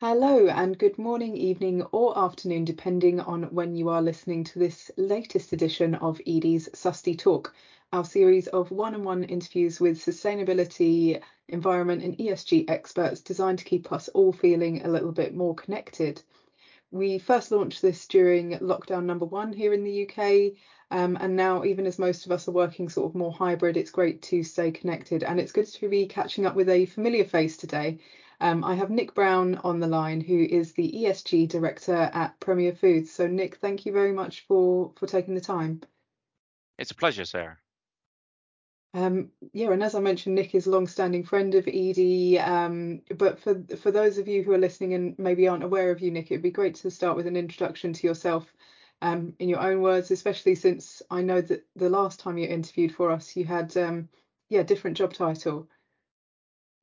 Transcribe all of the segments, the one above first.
Hello, and good morning, evening, or afternoon, depending on when you are listening to this latest edition of Edie's Susty Talk, our series of one on one interviews with sustainability, environment, and ESG experts designed to keep us all feeling a little bit more connected. We first launched this during lockdown number one here in the UK. Um, and now, even as most of us are working sort of more hybrid, it's great to stay connected. And it's good to be catching up with a familiar face today. Um, I have Nick Brown on the line, who is the ESG director at Premier Foods. So, Nick, thank you very much for for taking the time. It's a pleasure, Sarah. Um, yeah, and as I mentioned, Nick is a long-standing friend of Edie. Um, but for for those of you who are listening and maybe aren't aware of you, Nick, it'd be great to start with an introduction to yourself um, in your own words, especially since I know that the last time you interviewed for us, you had um, yeah different job title.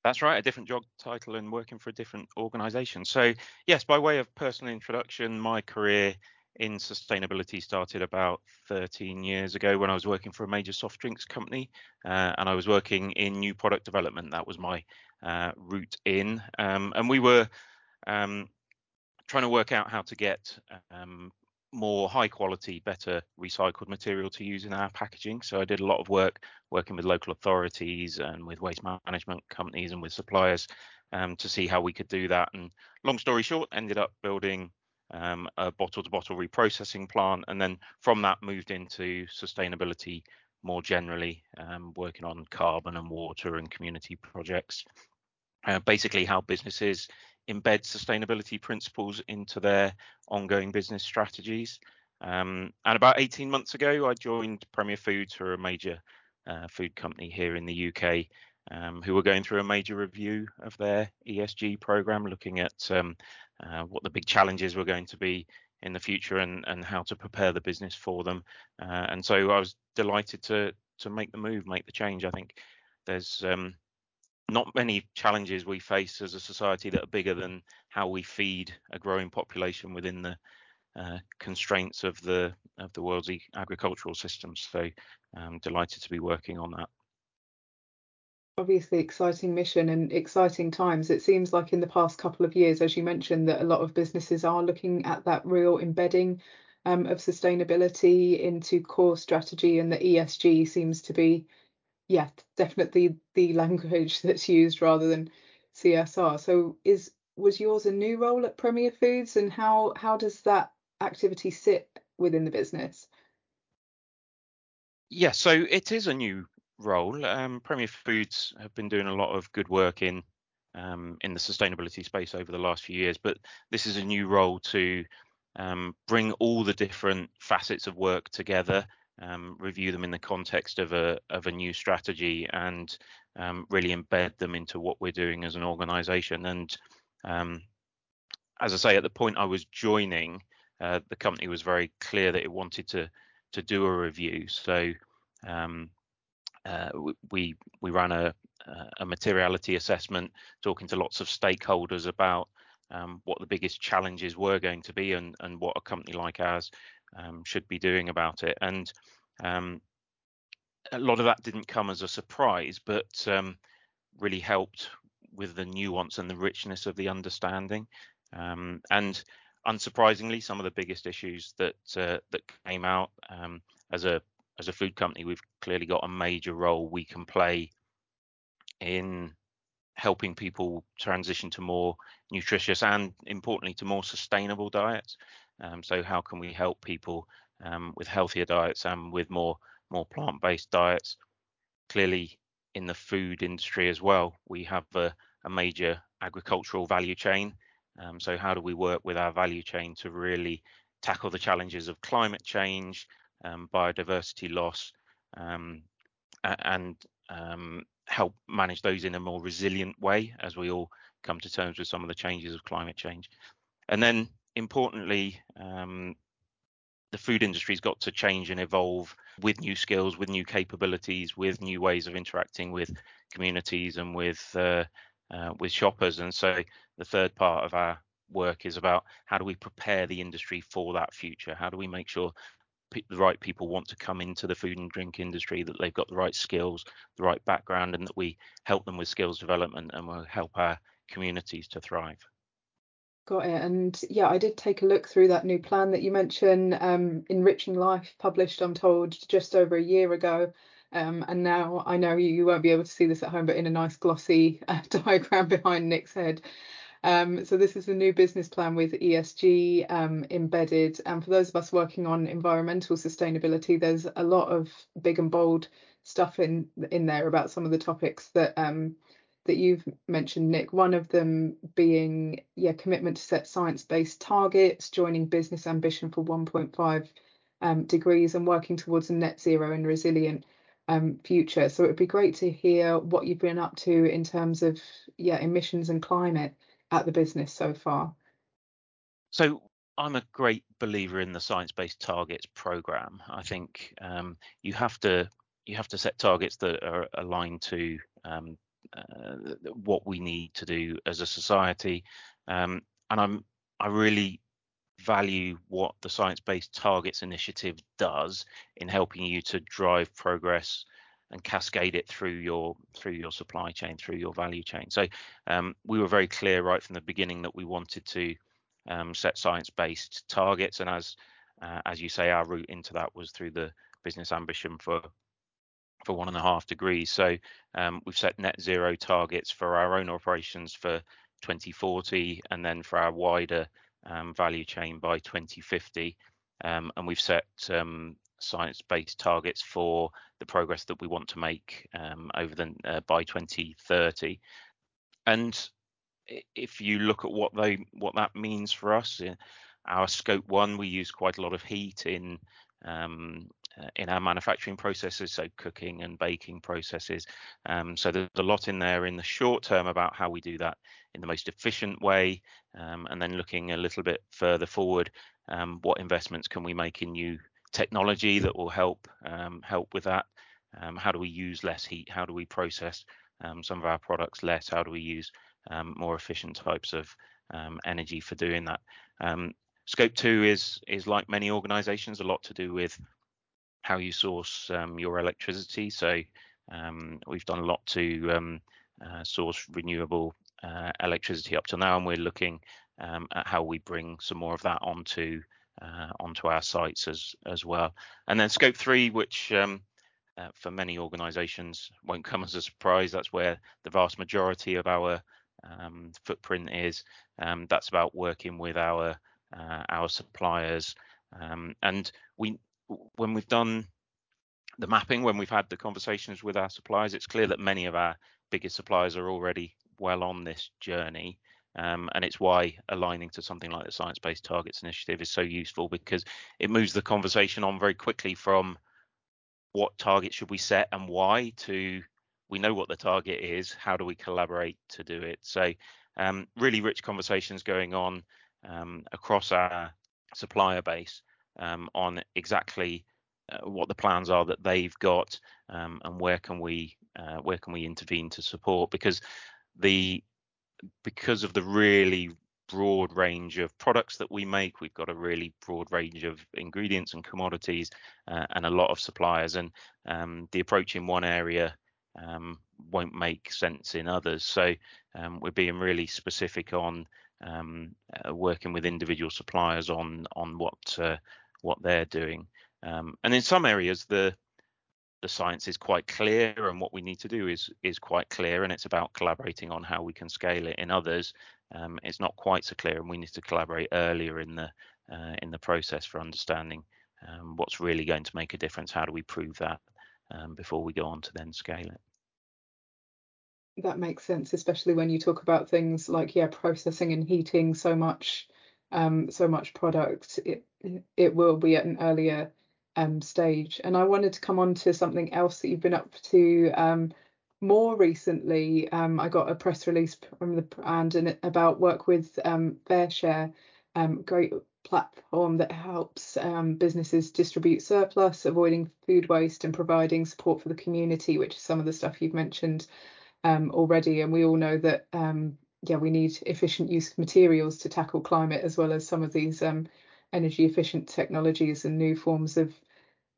That's right, a different job title and working for a different organisation. So, yes, by way of personal introduction, my career in sustainability started about 13 years ago when I was working for a major soft drinks company, uh, and I was working in new product development. That was my uh, route in, um, and we were um, trying to work out how to get um, more high quality, better recycled material to use in our packaging. So I did a lot of work working with local authorities and with waste management companies and with suppliers um, to see how we could do that. And long story short, ended up building um, a bottle to bottle reprocessing plant. And then from that moved into sustainability more generally, um, working on carbon and water and community projects. Uh, basically, how businesses embed sustainability principles into their ongoing business strategies. Um, and about 18 months ago, I joined Premier Foods, are a major uh, food company here in the UK, um, who were going through a major review of their ESG program, looking at um, uh, what the big challenges were going to be in the future and, and how to prepare the business for them. Uh, and so I was delighted to to make the move, make the change. I think there's um, not many challenges we face as a society that are bigger than how we feed a growing population within the uh, constraints of the of the world's agricultural systems. So I'm delighted to be working on that. Obviously, exciting mission and exciting times. It seems like in the past couple of years, as you mentioned, that a lot of businesses are looking at that real embedding um, of sustainability into core strategy, and the ESG seems to be yeah, definitely the language that's used rather than CSR. So is was yours a new role at Premier Foods and how how does that activity sit within the business? Yeah, so it is a new role. Um, Premier Foods have been doing a lot of good work in um, in the sustainability space over the last few years, but this is a new role to um, bring all the different facets of work together um, review them in the context of a of a new strategy and um, really embed them into what we're doing as an organization. And um, as I say at the point I was joining uh, the company was very clear that it wanted to to do a review. So um, uh, we we ran a a materiality assessment talking to lots of stakeholders about um, what the biggest challenges were going to be and, and what a company like ours um, should be doing about it. And um, a lot of that didn't come as a surprise, but um, really helped with the nuance and the richness of the understanding. Um, and unsurprisingly, some of the biggest issues that uh, that came out um, as a as a food company, we've clearly got a major role we can play in helping people transition to more nutritious and importantly to more sustainable diets. Um, so how can we help people um, with healthier diets and with more more plant-based diets? Clearly, in the food industry as well, we have a, a major agricultural value chain. Um, so how do we work with our value chain to really tackle the challenges of climate change, um, biodiversity loss, um, and um, help manage those in a more resilient way as we all come to terms with some of the changes of climate change. And then importantly, um, the food industry's got to change and evolve with new skills, with new capabilities, with new ways of interacting with communities and with uh, uh, with shoppers. And so the third part of our work is about how do we prepare the industry for that future? How do we make sure the right people want to come into the food and drink industry, that they've got the right skills, the right background, and that we help them with skills development and we'll help our communities to thrive. Got it. And yeah, I did take a look through that new plan that you mentioned, um, Enriching Life, published, I'm told, just over a year ago. Um, and now I know you, you won't be able to see this at home, but in a nice glossy uh, diagram behind Nick's head. Um, so this is a new business plan with ESG um, embedded. And for those of us working on environmental sustainability, there's a lot of big and bold stuff in in there about some of the topics that um, that you've mentioned, Nick. One of them being yeah commitment to set science-based targets, joining business ambition for 1.5 um, degrees, and working towards a net zero and resilient um, future. So it would be great to hear what you've been up to in terms of yeah emissions and climate at the business so far? So I'm a great believer in the science-based targets program. I think um, you have to you have to set targets that are aligned to um, what we need to do as a society, um, and I'm I really value what the science-based targets initiative does in helping you to drive progress and cascade it through your through your supply chain, through your value chain. So um, we were very clear right from the beginning that we wanted to um, set science-based targets, and as uh, as you say, our route into that was through the business ambition for for one and a half degrees. So um, we've set net zero targets for our own operations for 2040, and then for our wider um, value chain by 2050. Um, and we've set um, science-based targets for the progress that we want to make um, over the uh, by 2030. And if you look at what they what that means for us, uh, our scope one, we use quite a lot of heat in um, in our manufacturing processes, so cooking and baking processes. Um, so there's a lot in there in the short term about how we do that in the most efficient way, um, and then looking a little bit further forward, um, what investments can we make in new technology that will help um, help with that. Um, how do we use less heat? How do we process um, some of our products less? How do we use more efficient types of energy for doing that? Scope two is is like many organisations, a lot to do with how you source your electricity. So we've done a lot to uh, source renewable uh, electricity up to now, and we're looking at how we bring some more of that onto uh, onto our sites as as well. And then scope three, which um, uh, for many organisations won't come as a surprise. That's where the vast majority of our um, footprint is. Um, that's about working with our uh, our suppliers. Um, and we, when we've done the mapping, when we've had the conversations with our suppliers, it's clear that many of our biggest suppliers are already well on this journey. Um, and it's why aligning to something like the Science Based Targets Initiative is so useful because it moves the conversation on very quickly from what target should we set and why to we know what the target is, how do we collaborate to do it? So, um, really rich conversations going on um, across our supplier base um, on exactly uh, what the plans are that they've got um, and where can we uh, where can we intervene to support because the because of the really broad range of products that we make. We've got a really broad range of ingredients and commodities uh, and a lot of suppliers. And um, the approach in one area um, won't make sense in others. So um, we're being really specific on um, uh, working with individual suppliers on on what what they're doing. Um, and in some areas, the the science is quite clear and what we need to do is is quite clear and it's about collaborating on how we can scale it in others. Um, it's not quite so clear and we need to collaborate earlier in the uh, in the process for understanding um, what's really going to make a difference. How do we prove that um, before we go on to then scale it? That makes sense especially when you talk about things like yeah processing and heating so much um, so much product it it will be at an earlier um, stage. And I wanted to come on to something else that you've been up to um, more recently. Um, I got a press release from the brand and about work with um, FareShare, um, great platform that helps um, businesses distribute surplus, avoiding food waste, and providing support for the community, which is some of the stuff you've mentioned um, already. And we all know that um, yeah, we need efficient use of materials to tackle climate as well as some of these um, energy efficient technologies and new forms of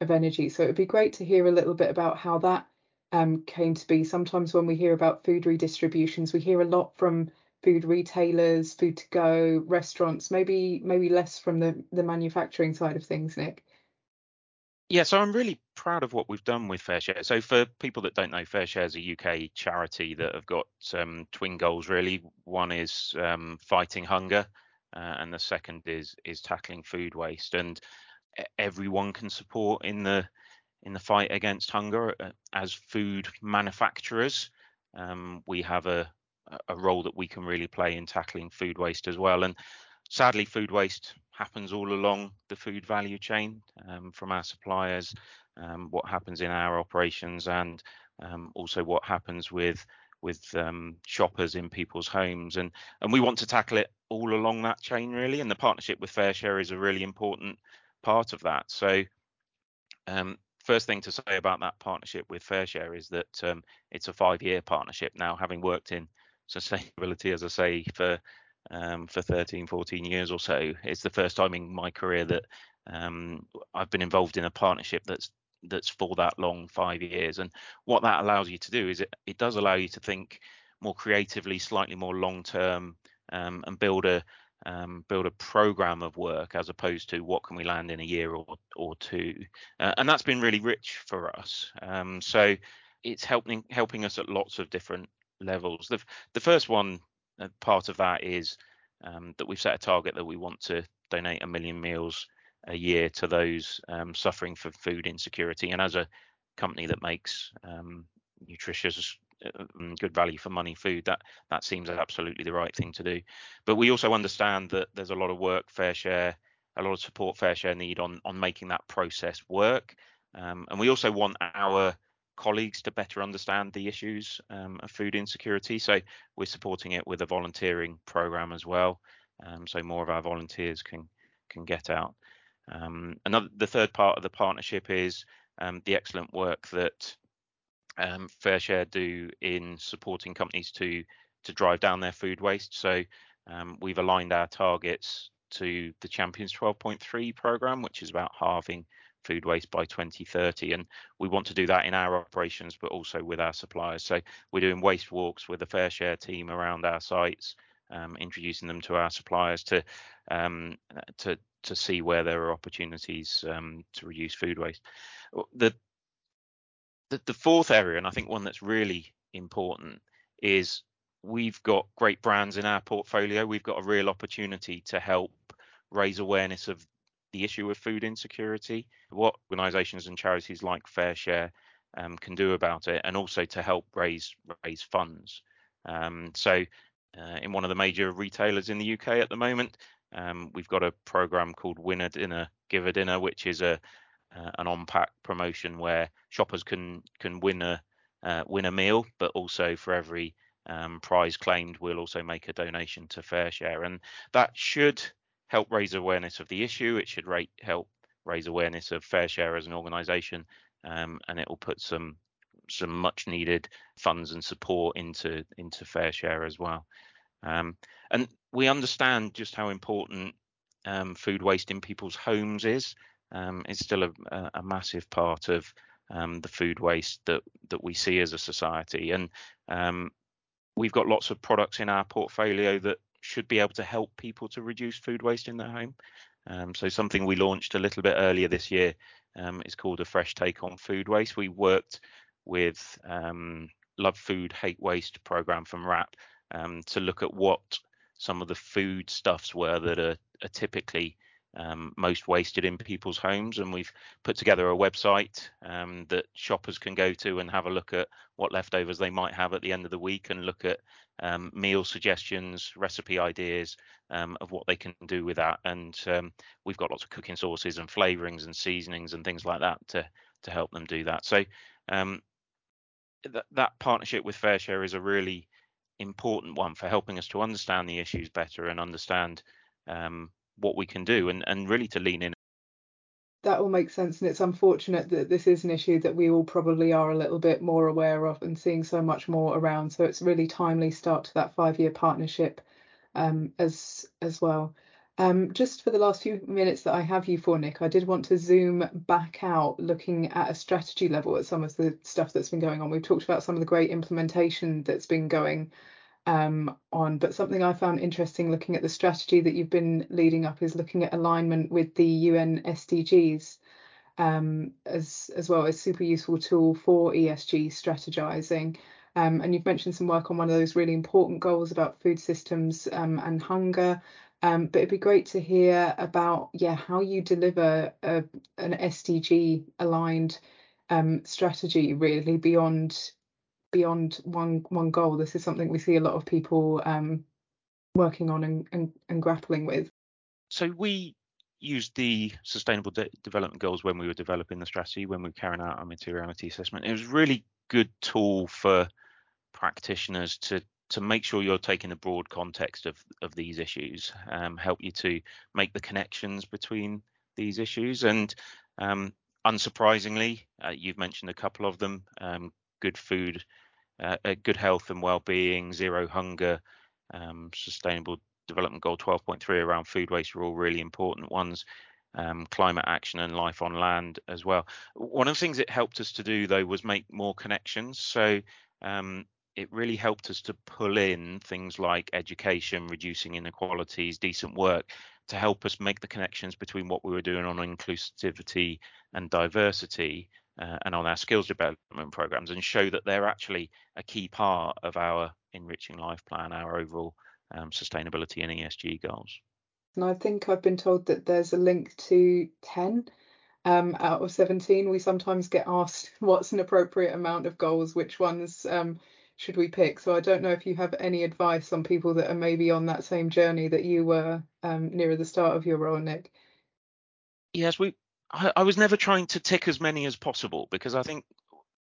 of energy. So it would be great to hear a little bit about how that um, came to be. Sometimes when we hear about food redistributions, we hear a lot from food retailers, food to go, restaurants, maybe maybe less from the the manufacturing side of things, Nick? Yeah, so I'm really proud of what we've done with FareShare. So for people that don't know, FareShare is a UK charity that have got um, twin goals really. One is um, fighting hunger, uh, and the second is is tackling food waste. And everyone can support in the in the fight against hunger uh, as food manufacturers. Um, we have a a role that we can really play in tackling food waste as well. And sadly, food waste happens all along the food value chain um, from our suppliers, um, what happens in our operations, and um, also what happens with with um, shoppers in people's homes. And and we want to tackle it all along that chain really. And the partnership with FareShare is a really important part of that. So um, first thing to say about that partnership with FareShare is that um, it's a five-year partnership now, having worked in sustainability, as I say, for um, for 13, 14 years or so. It's the first time in my career that um, I've been involved in a partnership that's that's for that long, five years. And what that allows you to do is it, it does allow you to think more creatively, slightly more long term, um, and build a um, build a program of work as opposed to what can we land in a year or or two. Uh, and that's been really rich for us. Um, so it's helping helping us at lots of different levels. The the first one uh, part of that is um, that we've set a target that we want to donate a million meals a year to those um, suffering from food insecurity. And as a company that makes um, nutritious, uh, good value for money food, that that seems absolutely the right thing to do. But we also understand that there's a lot of work, FareShare, a lot of support FareShare need on on making that process work. Um, and we also want our colleagues to better understand the issues um, of food insecurity. So we're supporting it with a volunteering program as well. Um, so more of our volunteers can can get out. Um, another the third part of the partnership is um, the excellent work that um, FareShare do in supporting companies to to drive down their food waste. So um, we've aligned our targets to the Champions 12.3 program, which is about halving food waste by 2030. And we want to do that in our operations, but also with our suppliers. So we're doing waste walks with the share team around our sites, um, introducing them to our suppliers to um, to to see where there are opportunities um, to reduce food waste. The, the the fourth area, and I think one that's really important, is we've got great brands in our portfolio. We've got a real opportunity to help raise awareness of the issue of food insecurity, what organisations and charities like FareShare um, can do about it, and also to help raise raise funds. Um, so, uh, in one of the major retailers in the UK at the moment, um, we've got a program called Win a Dinner, Give a Dinner, which is a uh, an on-pack promotion where shoppers can can win a uh, win a meal, but also for every um, prize claimed, we'll also make a donation to FareShare, and that should help raise awareness of the issue. It should rate, help raise awareness of FareShare as an organisation, um, and it will put some some much needed funds and support into into FareShare as well. Um, and we understand just how important um, food waste in people's homes is. Um, it's still a, a, massive part of um, the food waste that that we see as a society, and um, we've got lots of products in our portfolio that should be able to help people to reduce food waste in their home. Um, so something we launched a little bit earlier this year um, is called a fresh take on food waste. We worked with um, Love Food Hate Waste program from WRAP um, to look at what some of the food stuffs were that are, are typically um, most wasted in people's homes. And we've put together a website um, that shoppers can go to and have a look at what leftovers they might have at the end of the week and look at um, meal suggestions, recipe ideas um, of what they can do with that. And um, we've got lots of cooking sauces and flavorings and seasonings and things like that to to help them do that. So um, th- that partnership with FareShare is a really important one for helping us to understand the issues better and understand um, what we can do and, and really to lean in. That all makes sense. And it's unfortunate that this is an issue that we all probably are a little bit more aware of and seeing so much more around. So it's really timely start to that five year partnership um, as as well. Um, just for the last few minutes that I have you for, Nick, I did want to zoom back out looking at a strategy level at some of the stuff that's been going on. We've talked about some of the great implementation that's been going um, on. But something I found interesting looking at the strategy that you've been leading up is looking at alignment with the UN SDGs um, as as well as super useful tool for ESG strategizing. Um, and you've mentioned some work on one of those really important goals about food systems um, and hunger. Um, but it'd be great to hear about yeah how you deliver a, an SDG aligned um, strategy really beyond beyond one one goal. This is something we see a lot of people um, working on and, and, and grappling with. So we used the sustainable de- development goals when we were developing the strategy when we were carrying out our materiality assessment it was a really good tool for practitioners to to make sure you're taking the broad context of of these issues um, help you to make the connections between these issues and um, unsurprisingly uh, you've mentioned a couple of them um, good food uh, uh good health and well-being zero hunger um, sustainable development goal 12.3 around food waste are all really important ones. Um, climate action and life on land as well. One of the things it helped us to do though was make more connections. So um, it really helped us to pull in things like education, reducing inequalities, decent work to help us make the connections between what we were doing on inclusivity and diversity uh, and on our skills development programs and show that they're actually a key part of our enriching life plan, our overall um, sustainability and ESG goals. And I think I've been told that there's a link to 10 um, out of 17. We sometimes get asked what's an appropriate amount of goals, which ones um, should we pick? So I don't know if you have any advice on people that are maybe on that same journey that you were um, nearer the start of your role, Nick. Yes, we. I, I was never trying to tick as many as possible because I think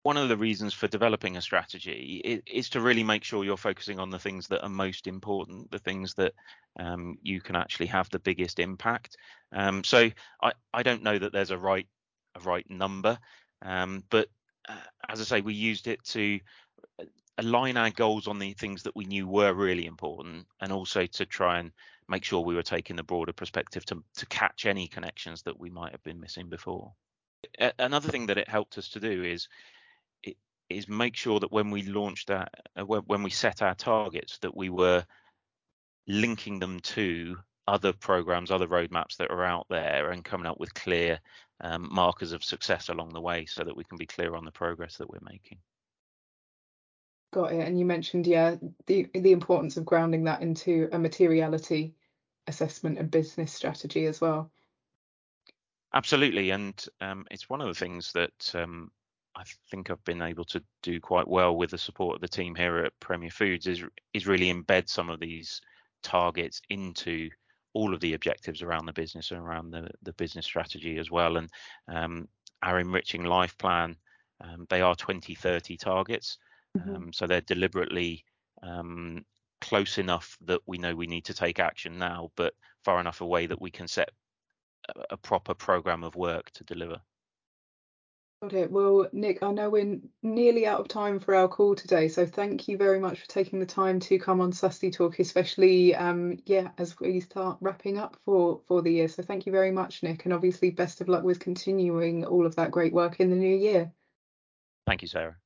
one of the reasons for developing a strategy is, is, to really make sure you're focusing on the things that are most important, the things that um, you can actually have the biggest impact. Um, so I, I don't know that there's a right a right number, um, but uh, as I say, we used it to uh, align our goals on the things that we knew were really important, and also to try and make sure we were taking the broader perspective to to catch any connections that we might have been missing before. Another thing that it helped us to do is is make sure that when we launched that, uh, when we set our targets, that we were linking them to other programs, other roadmaps that are out there, and coming up with clear um, markers of success along the way, so that we can be clear on the progress that we're making. Got it. And you mentioned, yeah, the the importance of grounding that into a materiality assessment and business strategy as well. Absolutely, and um, it's one of the things that um, I think I've been able to do quite well with the support of the team here at Premier Foods is is really embed some of these targets into all of the objectives around the business and around the the business strategy as well. And um, our enriching life plan, um, they are 2030 targets, mm-hmm. um, so they're deliberately um, close enough that we know we need to take action now, but far enough away that we can set a, a proper program of work to deliver. Got it. Well, Nick, I know we're nearly out of time for our call today, so thank you very much for taking the time to come on Susty Talk, especially um, yeah, as we start wrapping up for for the year. So thank you very much, Nick, and obviously best of luck with continuing all of that great work in the new year. Thank you, Sarah.